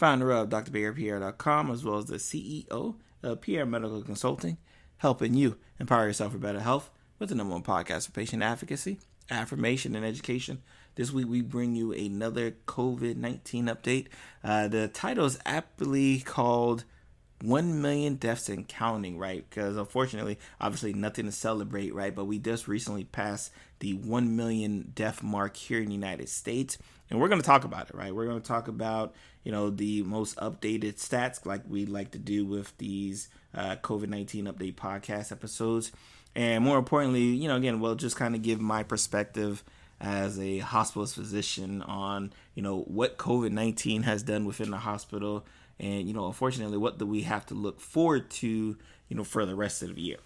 founder of drbarrypierre.com, as well as the CEO of PR Medical Consulting, helping you empower yourself for better health with the number one podcast for patient advocacy, affirmation, and education. This week, we bring you another COVID 19 update. Uh, the title is aptly called 1 million deaths and counting, right? Because unfortunately, obviously, nothing to celebrate, right? But we just recently passed the 1 million death mark here in the United States. And we're going to talk about it, right? We're going to talk about, you know, the most updated stats like we like to do with these uh, COVID 19 update podcast episodes. And more importantly, you know, again, we'll just kind of give my perspective as a hospitalist physician on, you know, what COVID 19 has done within the hospital and you know unfortunately what do we have to look forward to you know for the rest of the year?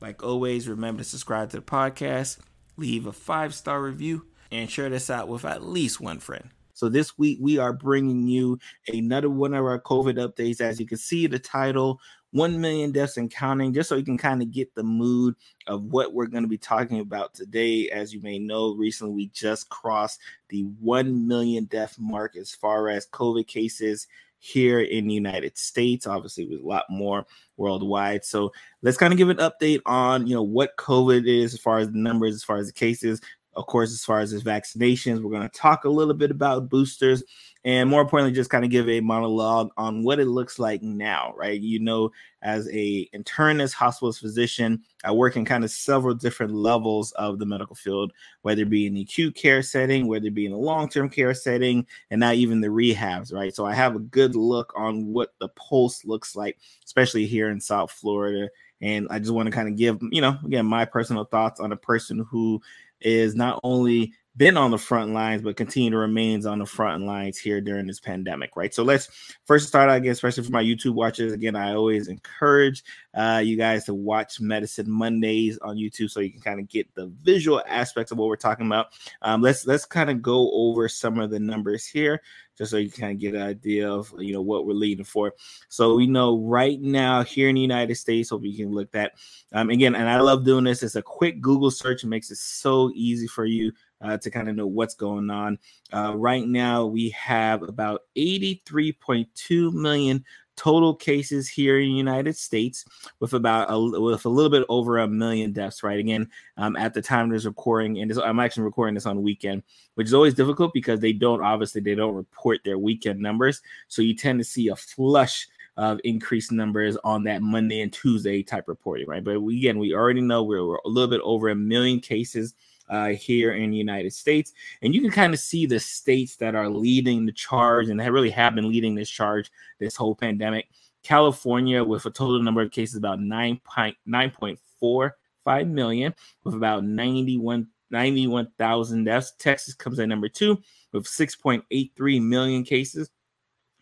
Like always remember to subscribe to the podcast leave a five star review and share this out with at least one friend. So this week we are bringing you another one of our covid updates. As you can see the title 1 million deaths and counting just so you can kind of get the mood of what we're going to be talking about today. As you may know recently we just crossed the 1 million death mark as far as covid cases here in the United States. Obviously, with a lot more worldwide. So let's kind of give an update on you know what COVID is as far as the numbers, as far as the cases. Of course, as far as the vaccinations, we're going to talk a little bit about boosters and more importantly just kind of give a monologue on what it looks like now right? You know as a internist hospitalist physician i work in kind of several different levels of the medical field whether it be in the acute care setting whether it be in the long-term care setting and now even the rehabs right? So i have a good look on what the pulse looks like especially here in south florida. And i just want to kind of give you know again my personal thoughts on a person who is not only been on the front lines, but continue to remains on the front lines here during this pandemic, right? So let's first start, I guess, especially for my YouTube watchers. Again, I always encourage uh, you guys to watch Medicine Mondays on YouTube so you can kind of get the visual aspects of what we're talking about. Um, let's let's kind of go over some of the numbers here just so you kind of get an idea of you know what we're leading for. So we know right now here in the United States, hope you can look that. Um, again, and I love doing this. It's a quick Google search. Makes it so easy for you uh, to kind of know what's going on. Uh, right now, we have about 83.2 million total cases here in the United States, with about a, with a little bit over a million deaths. Right again, um, at the time this recording, and this, I'm actually recording this on weekend, which is always difficult because they don't obviously they don't report their weekend numbers, so you tend to see a flush of increased numbers on that Monday and Tuesday type reporting, right? But we, again, we already know we're, we're a little bit over a million cases uh, here in the United States. And you can kind of see the states that are leading the charge and that really have been leading this charge this whole pandemic. California, with a total number of cases about 9.45 million, with about 91 91,000 deaths. Texas comes at number two with 6.83 million cases,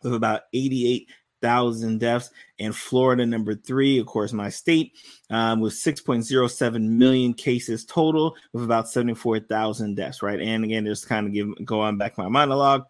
with about 88 thousand deaths, and Florida number three, of course, my state, um, with 6.07 million cases total, with about 74,000 deaths. Right, and again, just kind of give go on back my monologue.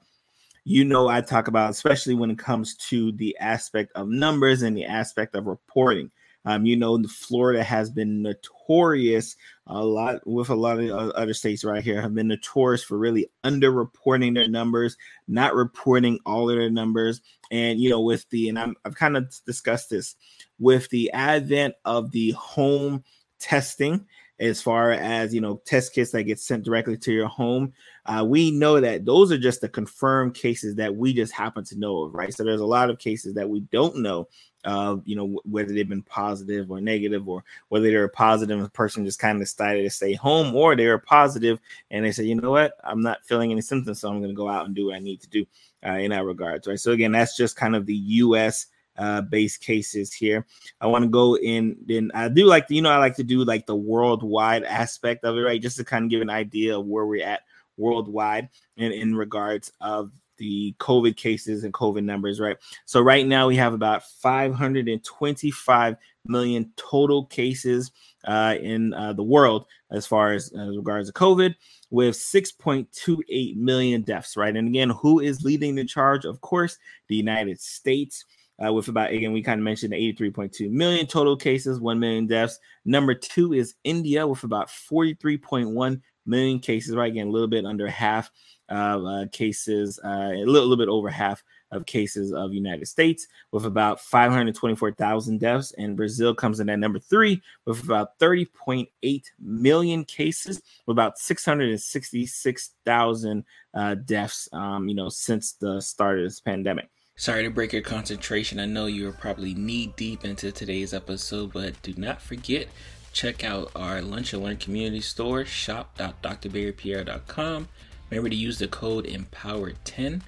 You know, I talk about especially when it comes to the aspect of numbers and the aspect of reporting. Um, you know, Florida has been notorious a lot with a lot of other states right here have been notorious for really underreporting their numbers, not reporting all of their numbers. And you know, with the and I'm, I've kind of discussed this with the advent of the home testing as far as you know test kits that get sent directly to your home uh, we know that those are just the confirmed cases that we just happen to know of right so there's a lot of cases that we don't know uh, you know whether they've been positive or negative or whether they're a positive person just kind of decided to stay home or they're positive and they say you know what i'm not feeling any symptoms so i'm going to go out and do what i need to do uh, in that regards right so again that's just kind of the us uh, base cases here. I want to go in. Then I do like, you know, I like to do like the worldwide aspect of it, right? Just to kind of give an idea of where we're at worldwide in, in regards of the COVID cases and COVID numbers, right? So right now we have about 525 million total cases uh, in uh, the world as far as, as regards to COVID, with 6.28 million deaths, right? And again, who is leading the charge? Of course, the United States. Uh, with about again, we kind of mentioned 83.2 million total cases, 1 million deaths. Number two is India with about 43.1 million cases, right? Again, a little bit under half of uh, cases, uh, a little, little bit over half of cases of United States with about 524,000 deaths, and Brazil comes in at number three with about 30.8 million cases, with about 666,000 uh, deaths, um, you know, since the start of this pandemic. Sorry to break your concentration. I know you're probably knee deep into today's episode, but do not forget check out our Lunch and Learn community store, shop.drbarrypierre.com. Remember to use the code EMPOWER10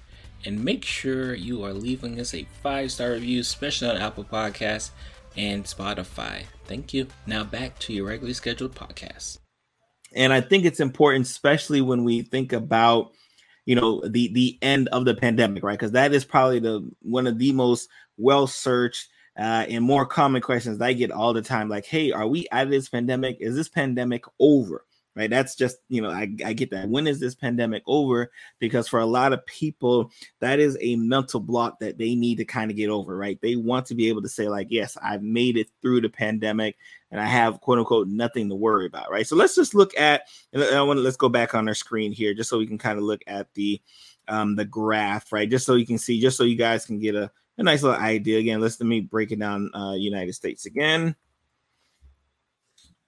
and make sure you are leaving us a five star review, especially on Apple Podcasts and Spotify. Thank you. Now back to your regularly scheduled podcast. And I think it's important, especially when we think about you know the the end of the pandemic right because that is probably the one of the most well searched uh, and more common questions I get all the time, like, "Hey, are we out of this pandemic? Is this pandemic over?" Right? That's just you know, I, I get that. When is this pandemic over? Because for a lot of people, that is a mental block that they need to kind of get over. Right? They want to be able to say, like, "Yes, I've made it through the pandemic." And I have quote unquote nothing to worry about, right? So let's just look at, and I want to let's go back on our screen here, just so we can kind of look at the um, the graph, right? Just so you can see, just so you guys can get a a nice little idea. Again, let's let me break it down. Uh, United States again.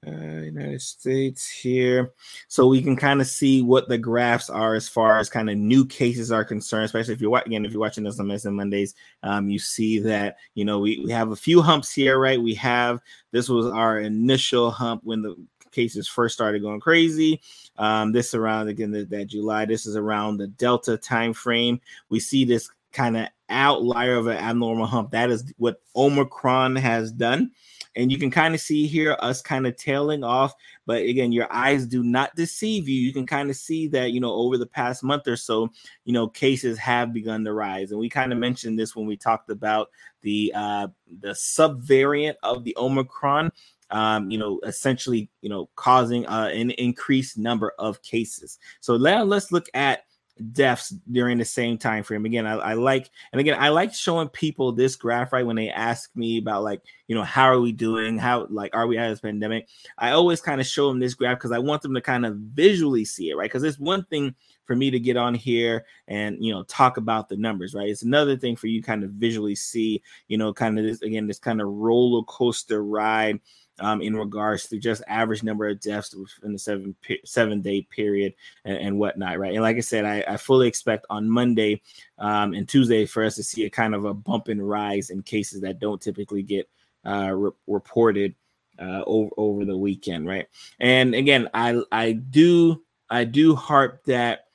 Uh, United States here, so we can kind of see what the graphs are as far as kind of new cases are concerned. Especially if you're again, if you're watching this on Medicine Mondays, um, you see that you know we, we have a few humps here, right? We have this was our initial hump when the cases first started going crazy. Um, this around again that July. This is around the Delta time frame. We see this kind of outlier of an abnormal hump. That is what Omicron has done. And you can kind of see here us kind of tailing off. But again, your eyes do not deceive you. You can kind of see that, you know, over the past month or so, you know, cases have begun to rise. And we kind of mentioned this when we talked about the uh the subvariant of the Omicron. Um, you know, essentially, you know, causing uh, an increased number of cases. So now let's look at deaths during the same time frame. Again, I, I, like and again I like showing people this graph right when they ask me about like you know how are we doing, how like are we out of this pandemic. I always kind of show them this graph because I want them to kind of visually see it right because it's one thing for me to get on here and you know talk about the numbers right it's another thing for you kind of visually see you know kind of this again this kind of roller coaster ride um, in regards to just average number of deaths in the seven seven day period and, and, whatnot, right? And like I said, I, I fully expect on Monday um, and Tuesday for us to see a kind of a bump and rise in cases that don't typically get uh, re- reported uh, over over the weekend, right? And again, I I do I do harp that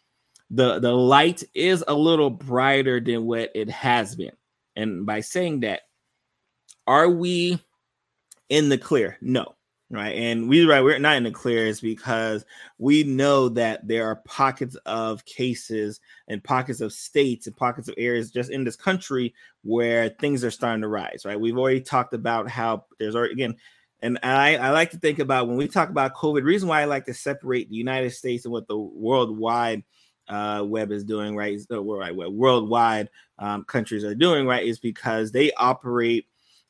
the the light is a little brighter than what it has been, and by saying that, are we in the clear. No, right? And we right, we're not in the clear is because we know that there are pockets of cases and pockets of states and pockets of areas just in this country where things are starting to rise, right? We've already talked about how there's already again. And I, I like to think about when we talk about COVID, reason why I like to separate the United States and what the worldwide uh, web is doing, right? The worldwide worldwide um, countries are doing, right? Is because they operate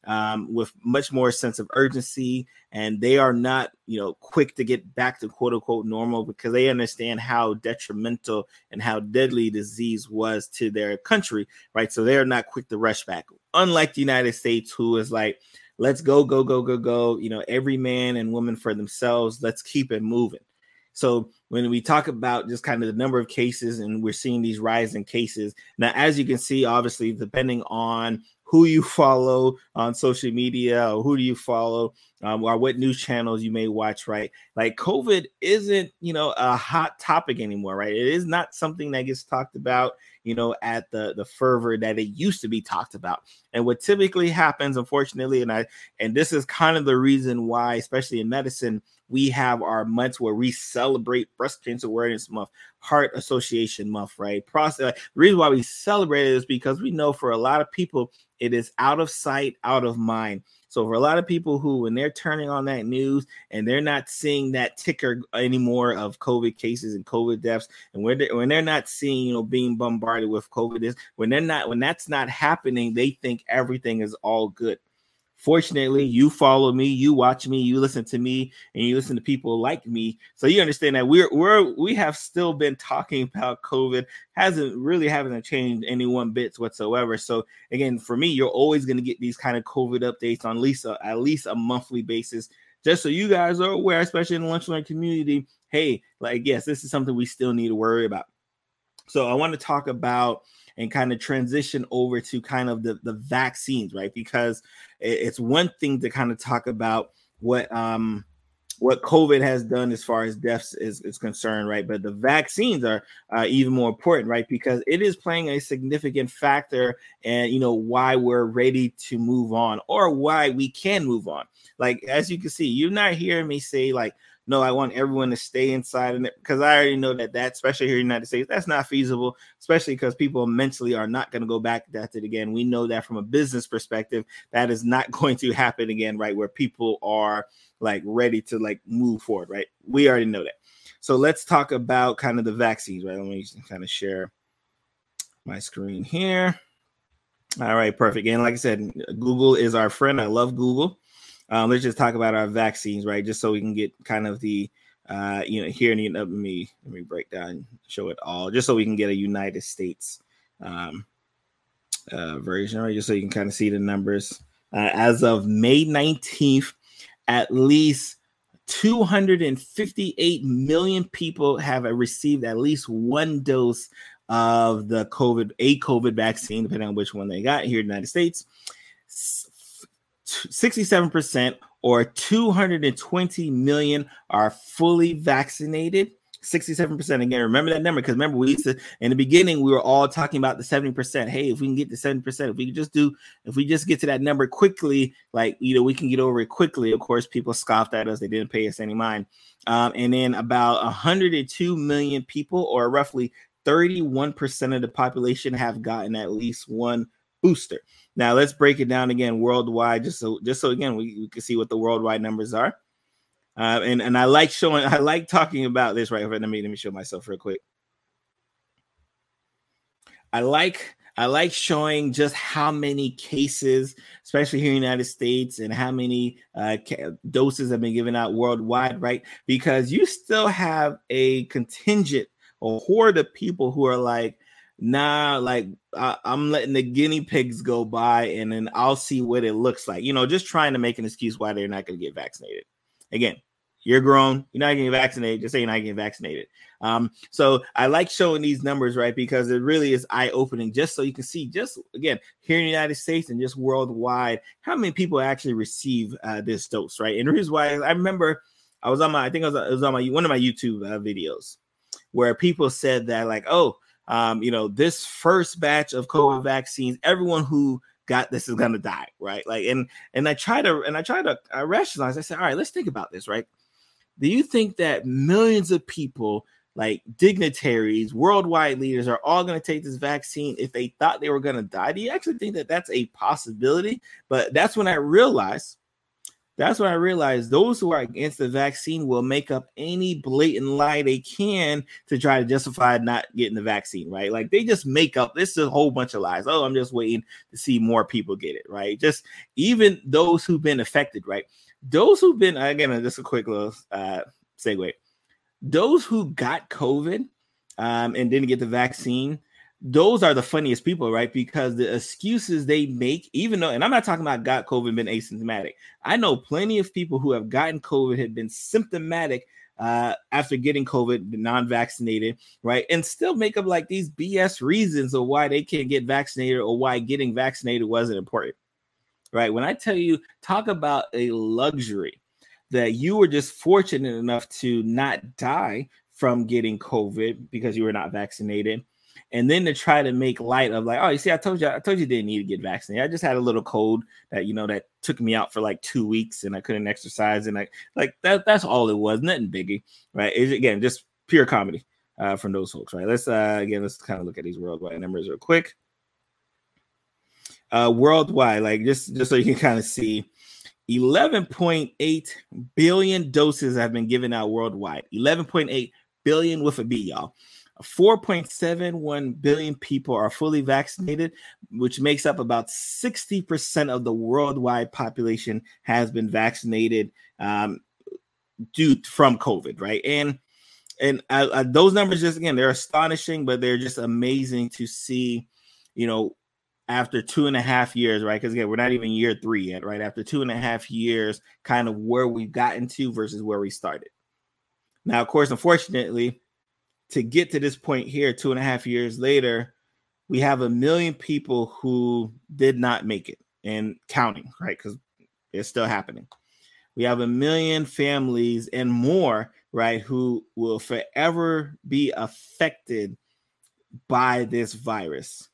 um, with much more sense of urgency, and they are not, you know, quick to get back to quote unquote normal because they understand how detrimental and how deadly disease was to their country, right? So they are not quick to rush back. Unlike the United States, who is like, let's go, go, go, go, go, you know, every man and woman for themselves. Let's keep it moving. So when we talk about just kind of the number of cases and we're seeing these rising cases now, as you can see, obviously, depending on who you follow on social media or who do you follow um, or what news channels you may watch, right? Like COVID isn't, you know, a hot topic anymore, right? It is not something that gets talked about, you know, at the the fervor that it used to be talked about. And what typically happens, unfortunately, and I and this is kind of the reason why, especially in medicine, we have our months where we celebrate breast cancer awareness month, heart association month, right? Process. The reason why we celebrate it is because we know for a lot of people it is out of sight, out of mind. So for a lot of people who, when they're turning on that news and they're not seeing that ticker anymore of COVID cases and COVID deaths, and when they, when they're not seeing, you know, being bombarded with COVID, is when they're not when that's not happening, they think everything is all good. Fortunately, you follow me, you watch me, you listen to me, and you listen to people like me. So you understand that we're we're we have still been talking about COVID. Hasn't really haven't changed any one bits whatsoever. So again, for me, you're always going to get these kind of COVID updates on Lisa uh, at least a monthly basis, just so you guys are aware, especially in the lunch community. Hey, like yes, this is something we still need to worry about. So I want to talk about and kind of transition over to kind of the, the vaccines, right? Because it's one thing to kind of talk about what um what COVID has done as far as deaths is, is concerned, right? But the vaccines are uh, even more important, right? Because it is playing a significant factor and, you know, why we're ready to move on or why we can move on. Like, as you can see, you're not hearing me say, like, no, I want everyone to stay inside and because I already know that that, especially here in the United States, that's not feasible, especially because people mentally are not going to go back to it again. We know that from a business perspective, that is not going to happen again, right? Where people are like ready to like move forward, right? We already know that. So let's talk about kind of the vaccines, right? Let me kind of share my screen here. All right, perfect. And like I said, Google is our friend. I love Google. Um, let's just talk about our vaccines, right? Just so we can get kind of the uh, you know here and let me let me break down show it all just so we can get a United States um, uh, version, right? Just so you can kind of see the numbers. Uh, as of May 19th, at least 258 million people have received at least one dose of the COVID, a COVID vaccine, depending on which one they got here in the United States. 67% or 220 million are fully vaccinated. 67% again. Remember that number because remember, we used to in the beginning, we were all talking about the 70%. Hey, if we can get to 70%, if we can just do, if we just get to that number quickly, like you know, we can get over it quickly. Of course, people scoffed at us, they didn't pay us any mind. Um, and then about 102 million people, or roughly 31% of the population, have gotten at least one booster. Now let's break it down again worldwide, just so just so again we, we can see what the worldwide numbers are. Uh, and and I like showing, I like talking about this right. Let me let me show myself real quick. I like I like showing just how many cases, especially here in the United States, and how many uh, doses have been given out worldwide, right? Because you still have a contingent or horde of people who are like, nah, like I, am letting the guinea pigs go by and then I'll see what it looks like. You know, just trying to make an excuse why they're not going to get vaccinated. Again, you're grown, you're not getting vaccinated, just say you're not getting vaccinated. Um, so I like showing these numbers, right? Because it really is eye opening, just so you can see, just again, here in the United States and just worldwide, how many people actually receive uh, this dose, right? And the reason why I remember I was on my, I think I was, was on my one of my YouTube uh, videos where people said that, like, oh, um, you know, this first batch of COVID vaccines, everyone who got this is gonna die, right? Like, and and I try to and I try to I rationalize. I said, all right, let's think about this, right? Do you think that millions of people, like dignitaries, worldwide leaders, are all to take this vaccine if they thought they were to die? Do you actually think that that's a possibility? But that's when I realized that's when I realized those who are against the vaccine will make up any blatant lie they can to try to justify not getting the vaccine, right? Like they just make up this is a whole bunch of lies. Oh, I'm just waiting to see more people get it, right? Just even those who've been affected, right? Those who've been again, just a quick little uh segue. Those who got COVID um, and didn't get the vaccine, those are the funniest people, right? Because the excuses they make, even though, and I'm not talking about got COVID been asymptomatic. I know plenty of people who have gotten COVID had been symptomatic uh, after getting COVID, non-vaccinated, right, and still make up like these BS reasons of why they can't get vaccinated or why getting vaccinated wasn't important, right? When I tell you, talk about a luxury that you were just fortunate enough to not die from getting COVID because you were not vaccinated and then to try to make light of like, oh, you see, I told you, I told you, didn't need to get vaccinated. I just had a little cold that you know that took me out for like two weeks, and I couldn't exercise, and I like that. That's all it was, nothing biggie, right? It's, again, just pure comedy uh, from those folks, right? Let's uh, again, let's kind of look at these worldwide numbers real quick. Uh, worldwide, like just just so you can kind of see, 11.8 billion doses have been given out worldwide. 11.8 billion with a B, y'all. 4.71 billion people are fully vaccinated, which makes up about 60% of the worldwide population has been vaccinated um, due from COVID, right? And and uh, uh, those numbers just again they're astonishing, but they're just amazing to see. You know, after two and a half years, right? Because again, we're not even year three yet, right? After two and a half years, kind of where we've gotten to versus where we started. Now, of course, unfortunately, to get to this point here, two and a half years later, we have a million people who did not make it and counting, right? Because it's still happening. We have a million families and more, right, who will forever be affected by this virus.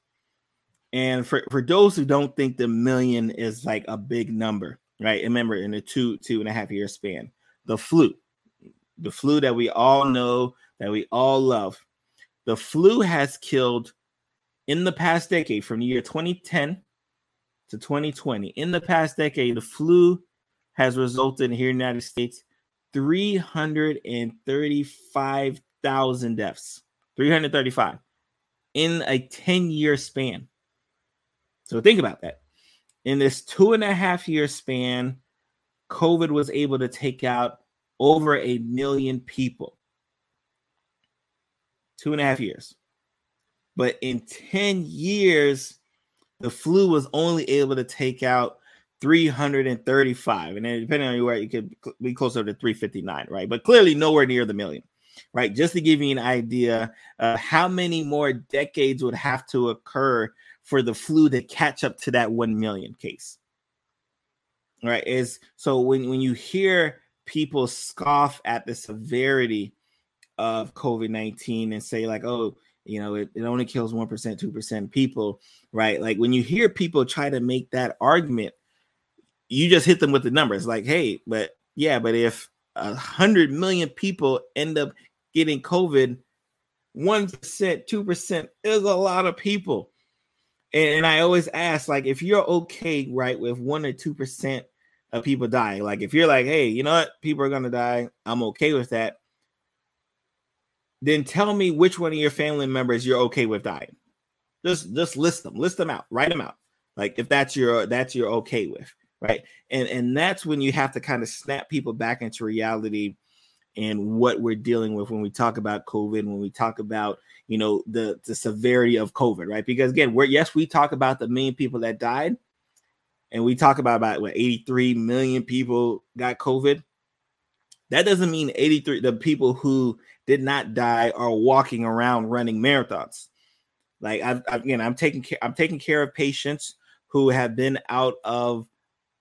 And for, for those who don't think the million is like a big number, right? Remember, in a two, two and a half year span, the flu, the flu that we all know that we all love. The flu has killed in the past decade, from the year 2010 to 2020, in the past decade, the flu has resulted in here in the United States 335,000 deaths. 335 in a 10 year span. So think about that. In this two and a half year span, COVID was able to take out over a million people two and a half years. But in 10 years, the flu was only able to take out 335. And then depending on where you could be closer to 359, right? But clearly nowhere near the million, right? Just to give you an idea, uh, how many more decades would have to occur for the flu to catch up to that 1 million case? Right? Is so when, when you hear people scoff at the severity of COVID 19 and say, like, oh, you know, it, it only kills 1%, 2% people, right? Like when you hear people try to make that argument, you just hit them with the numbers like, hey, but yeah, but if a hundred million people end up getting COVID, 1%, 2% is a lot of people. And I always ask, like, if you're okay, right, with one or two percent of people dying, like if you're like, hey, you know what, people are gonna die, I'm okay with that then tell me which one of your family members you're okay with dying. Just just list them, list them out, write them out. Like if that's your that's you're okay with, right? And and that's when you have to kind of snap people back into reality and what we're dealing with when we talk about COVID, when we talk about you know the the severity of COVID, right? Because again, we're yes, we talk about the million people that died, and we talk about about what 83 million people got COVID. That doesn't mean 83 the people who did not die are walking around running marathons. Like I've, I've again, I'm taking care, I'm taking care of patients who have been out of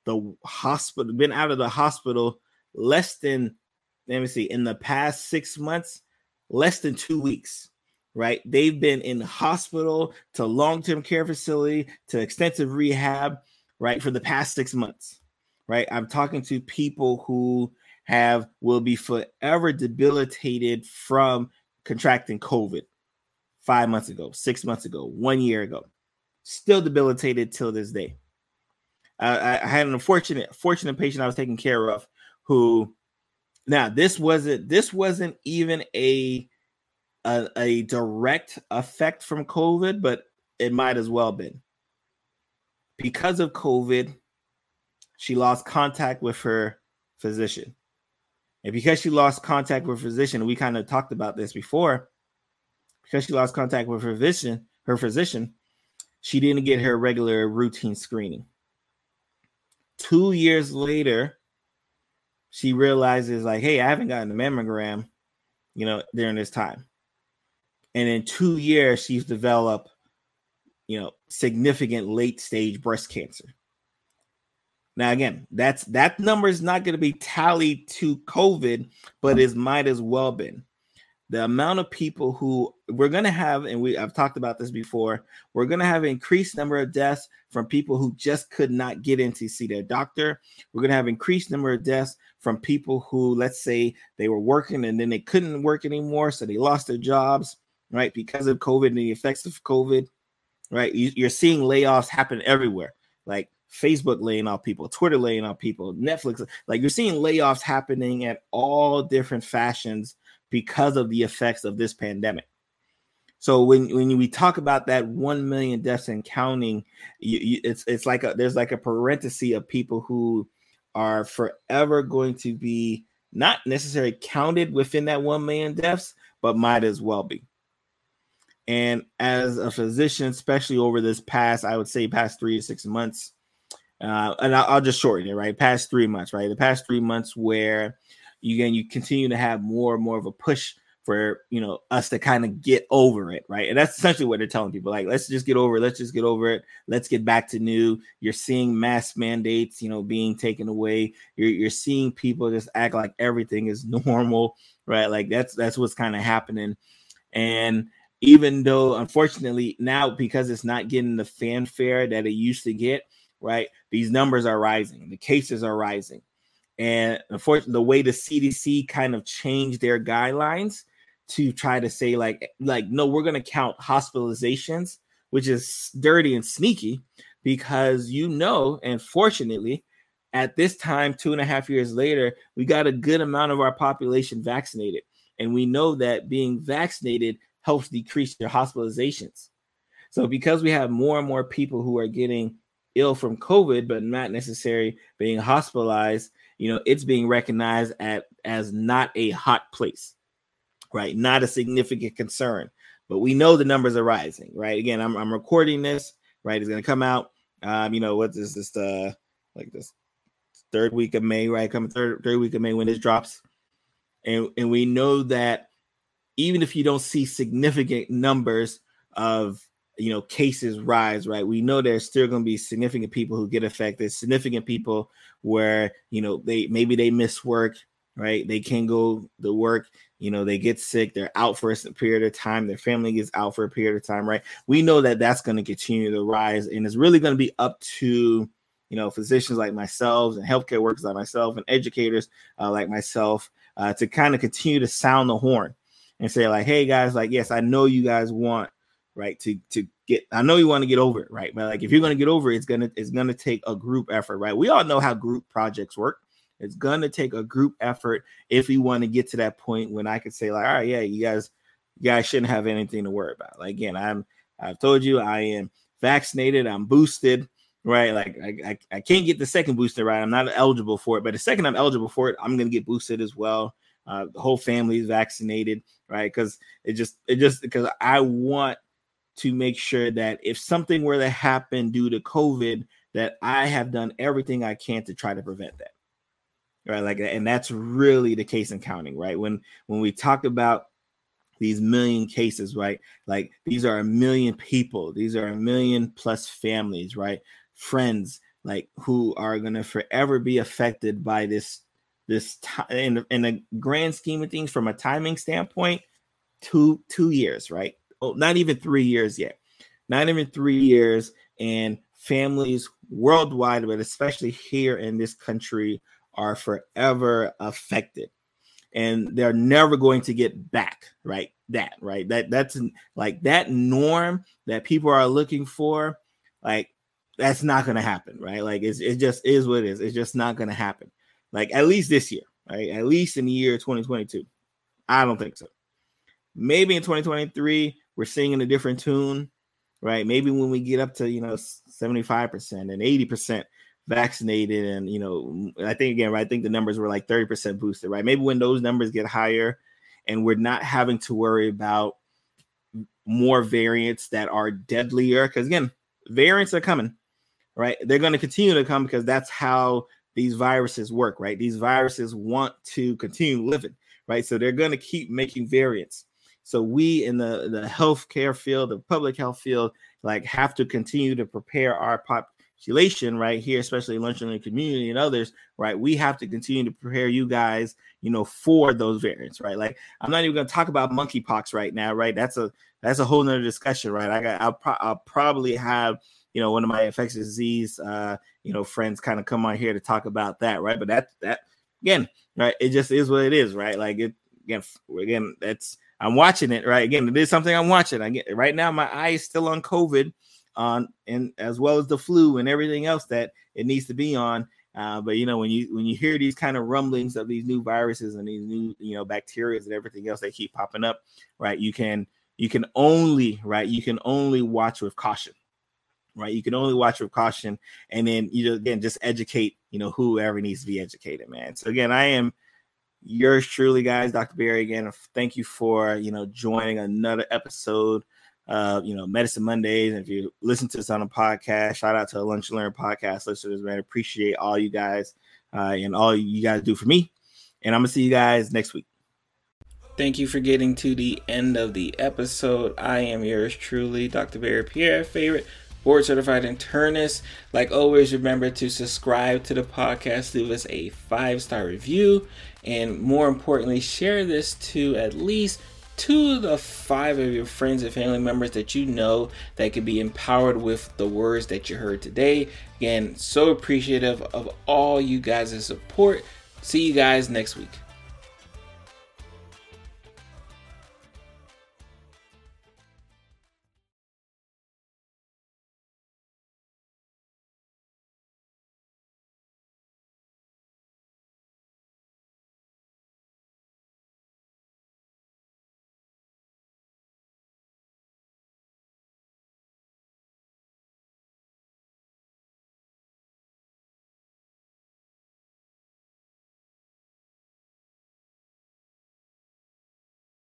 the hospital, been out of the hospital less than let me see, in the past six months, less than two weeks. Right, they've been in hospital to long-term care facility to extensive rehab. Right, for the past six months. Right, I'm talking to people who have will be forever debilitated from contracting COVID five months ago, six months ago, one year ago, still debilitated till this day. Uh, I had an unfortunate, fortunate patient I was taking care of who, now this wasn't this wasn't even a, a a direct effect from COVID, but it might as well been because of COVID. She lost contact with her physician. And because she lost contact with her physician, we kind of talked about this before. Because she lost contact with her physician, her physician, she didn't get her regular routine screening. Two years later, she realizes, like, hey, I haven't gotten a mammogram, you know, during this time. And in two years, she's developed, you know, significant late stage breast cancer. Now, again, that's that number is not going to be tallied to COVID, but it might as well been. the amount of people who we're going to have and we I've talked about this before we're going to have an increased number of deaths from people who just could not get in to see their doctor. We're going to have increased number of deaths from people who let's say they were working and then they couldn't work anymore so they lost their jobs right because of covid and the effects of covid right? You, are seeing layoffs happen everywhere. Like facebook laying off people twitter laying off people netflix like you're seeing layoffs happening at all different fashions because of the effects of this pandemic. So when when we talk about that one million deaths and counting, you, you, it's it's like a there's like a parenthesis of people who are forever going to be not necessarily counted within that one million deaths, but might as well be. And as a physician, especially over this past, I would say past three to six months, uh, and I'll, I'll just shorten it, right? Past three months, right? The past three months where you again you continue to have more and more of a push for you know us to kind of get over it right? And that's essentially what they're telling people like let's just get over it. Let's just get over it. Let's get back to new. You're seeing mass mandates you know being taken away. You're, you're seeing people just act like everything is normal right? Like that's that's what's kind of happening. And even though unfortunately now because it's not getting the fanfare that it used to get right? These numbers are rising. The cases are rising. And unfortunately, the way the CDC kind of changed their guidelines to try to say like like no, we're going to count hospitalizations, which is dirty and sneaky because you know, and fortunately, at this time, two and a half years later, we got a good amount of our population vaccinated, and we know that being vaccinated helps decrease your hospitalizations. So because we have more and more people who are getting ill from COVID, but not necessarily being hospitalized, you know, it's being recognized at as not a hot place, right? Not a significant concern. But we know the numbers are rising, right? Again, I'm, I'm recording this, right? It's gonna come out. Um, you know, what is this uh like this third week of May, right? Coming third third week of May when this drops. And and we know that even if you don't see significant numbers of you know cases rise right? We know there's still going to be significant people who get affected significant people where you know they maybe they miss work right? They can't go to work you know they get sick they're out for a period of time their family gets out for a period of time right? We know that that's going to continue to rise and it's really going to be up to you know physicians like myself and healthcare workers like myself and educators uh, like myself uh, to kind of continue to sound the horn and say like hey guys like yes i know you guys want right to to get i know you want to get over it right but like if you're going to get over it it's going to it's to take a group effort right? We all know how group projects work. It's going to take a group effort if we want to get to that point when i could say like all right yeah you guys you guys shouldn't have anything to worry about. Like again i'm i've told you i am vaccinated i'm boosted right? Like I, I, I can't get the second booster right? I'm not eligible for it but the second i'm eligible for it i'm going to get boosted as well. Uh, the whole family is vaccinated right? Because it just it just because i want to make sure that if something were to happen due to COVID, that I have done everything I can to try to prevent that. Right. Like and that's really the case in counting, right? When when we talk about these million cases, right? Like these are a million people, these are a million plus families, right? Friends, like who are gonna forever be affected by this this time in, in the grand scheme of things from a timing standpoint, two two years, right? Oh, not even three years yet. Not even three years. And families worldwide, but especially here in this country, are forever affected. And they're never going to get back, right? That, right? That that's like that norm that people are looking for, like that's not gonna happen, right? Like it's it just is what it is. It's just not gonna happen. Like at least this year, right? At least in the year 2022. I don't think so. Maybe in 2023, we're singing a different tune, right? Maybe when we get up to you know 75% and 80% vaccinated, and you know, I think again, right? I think the numbers were like 30% boosted, right? Maybe when those numbers get higher and we're not having to worry about more variants that are deadlier, because again, variants are coming, right? They're going to continue to come because that's how these viruses work, right? These viruses want to continue living, right? So they're going to keep making variants. So we in the the healthcare field, the public health field, like have to continue to prepare our population right here, especially lunch the community and others, right? We have to continue to prepare you guys, you know, for those variants, right? Like I'm not even going to talk about monkeypox right now, right? That's a that's a whole nother discussion, right? I got I'll, pro- I'll probably have you know one of my infectious disease uh you know friends kind of come on here to talk about that, right? But that that again, right? It just is what it is, right? Like it again, again, that's I'm watching it, right? Again, it is something I'm watching. I get right now, my eye is still on COVID, on and as well as the flu and everything else that it needs to be on. Uh, but you know, when you when you hear these kind of rumblings of these new viruses and these new you know bacteria and everything else that keep popping up, right? You can you can only right you can only watch with caution right you can only watch with caution and then you know again just educate you know whoever needs to be educated man so again i am yours truly, guys, Dr. Barry. Again, thank you for you know joining another episode of you know Medicine Mondays. And if you listen to this on a podcast, shout out to the Lunch and Learn podcast listeners, man. Appreciate all you guys uh, and all you guys do for me. And I'm gonna see you guys next week. Thank you for getting to the end of the episode. I am yours truly, Dr. Barry Pierre, favorite board certified internist. Like always, remember to subscribe to the podcast, leave us a five star review, and more importantly, share this to at least two of the five of your friends and family members that you know that could be empowered with the words that you heard today. Again, so appreciative of all you guys' support. See you guys next week.